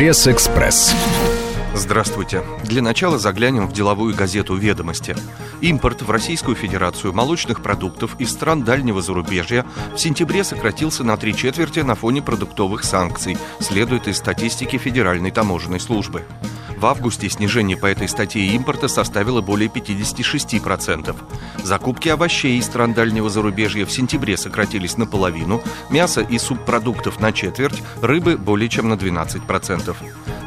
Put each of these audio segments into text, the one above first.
Пресс-экспресс. Здравствуйте. Для начала заглянем в деловую газету «Ведомости». Импорт в Российскую Федерацию молочных продуктов из стран дальнего зарубежья в сентябре сократился на три четверти на фоне продуктовых санкций, следует из статистики Федеральной таможенной службы. В августе снижение по этой статье импорта составило более 56%. Закупки овощей из стран дальнего зарубежья в сентябре сократились наполовину, мясо и субпродуктов на четверть, рыбы более чем на 12%.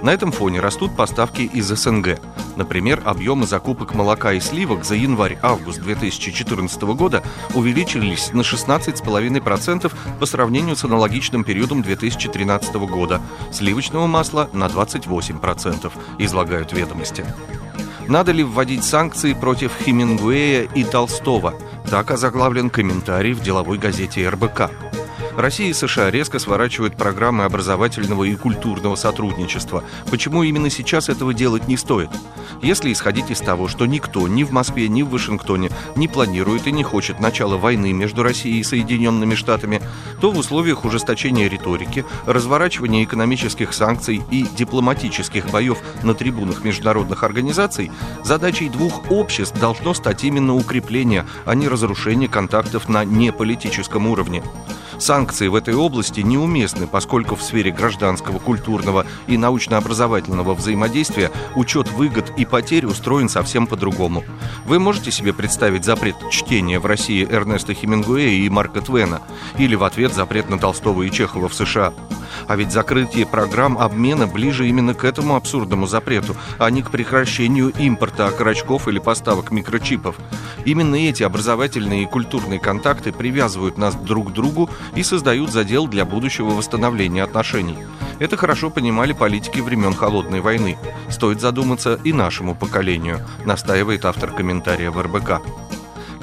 На этом фоне растут поставки из СНГ. Например, объемы закупок молока и сливок за январь-август 2014 года увеличились на 16,5% по сравнению с аналогичным периодом 2013 года, сливочного масла на 28%, излагают ведомости. Надо ли вводить санкции против Хемингуэя и Толстого? Так озаглавлен комментарий в деловой газете РБК. Россия и США резко сворачивают программы образовательного и культурного сотрудничества. Почему именно сейчас этого делать не стоит? Если исходить из того, что никто ни в Москве, ни в Вашингтоне не планирует и не хочет начала войны между Россией и Соединенными Штатами, то в условиях ужесточения риторики, разворачивания экономических санкций и дипломатических боев на трибунах международных организаций задачей двух обществ должно стать именно укрепление, а не разрушение контактов на неполитическом уровне. Санкции в этой области неуместны, поскольку в сфере гражданского, культурного и научно-образовательного взаимодействия учет выгод и потерь устроен совсем по-другому. Вы можете себе представить запрет чтения в России Эрнеста Хемингуэя и Марка Твена или в ответ запрет на Толстого и Чехова в США? А ведь закрытие программ обмена ближе именно к этому абсурдному запрету, а не к прекращению импорта окорочков или поставок микрочипов. Именно эти образовательные и культурные контакты привязывают нас друг к другу и создают задел для будущего восстановления отношений. Это хорошо понимали политики времен Холодной войны. Стоит задуматься и нашему поколению, настаивает автор комментария в РБК.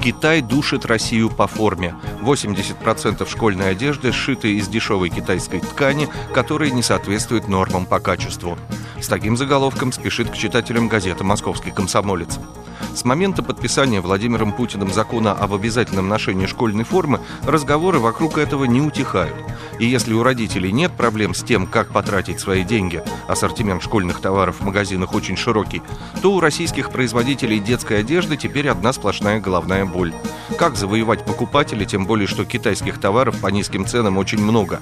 Китай душит Россию по форме. 80% школьной одежды сшиты из дешевой китайской ткани, которая не соответствует нормам по качеству. С таким заголовком спешит к читателям газета «Московский комсомолец». С момента подписания Владимиром Путиным закона об обязательном ношении школьной формы разговоры вокруг этого не утихают. И если у родителей нет проблем с тем, как потратить свои деньги, ассортимент школьных товаров в магазинах очень широкий, то у российских производителей детской одежды теперь одна сплошная головная боль. Как завоевать покупателей, тем более, что китайских товаров по низким ценам очень много?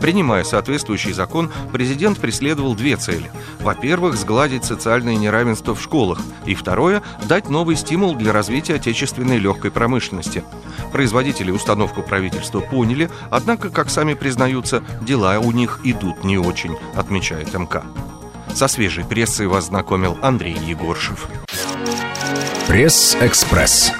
Принимая соответствующий закон, президент преследовал две цели. Во-первых, сгладить социальное неравенство в школах. И второе – дать новый стимул для развития отечественной легкой промышленности. Производители установку правительства поняли, однако, как сами признаются, дела у них идут не очень, отмечает МК. Со свежей прессой вас знакомил Андрей Егоршев. Пресс-экспресс.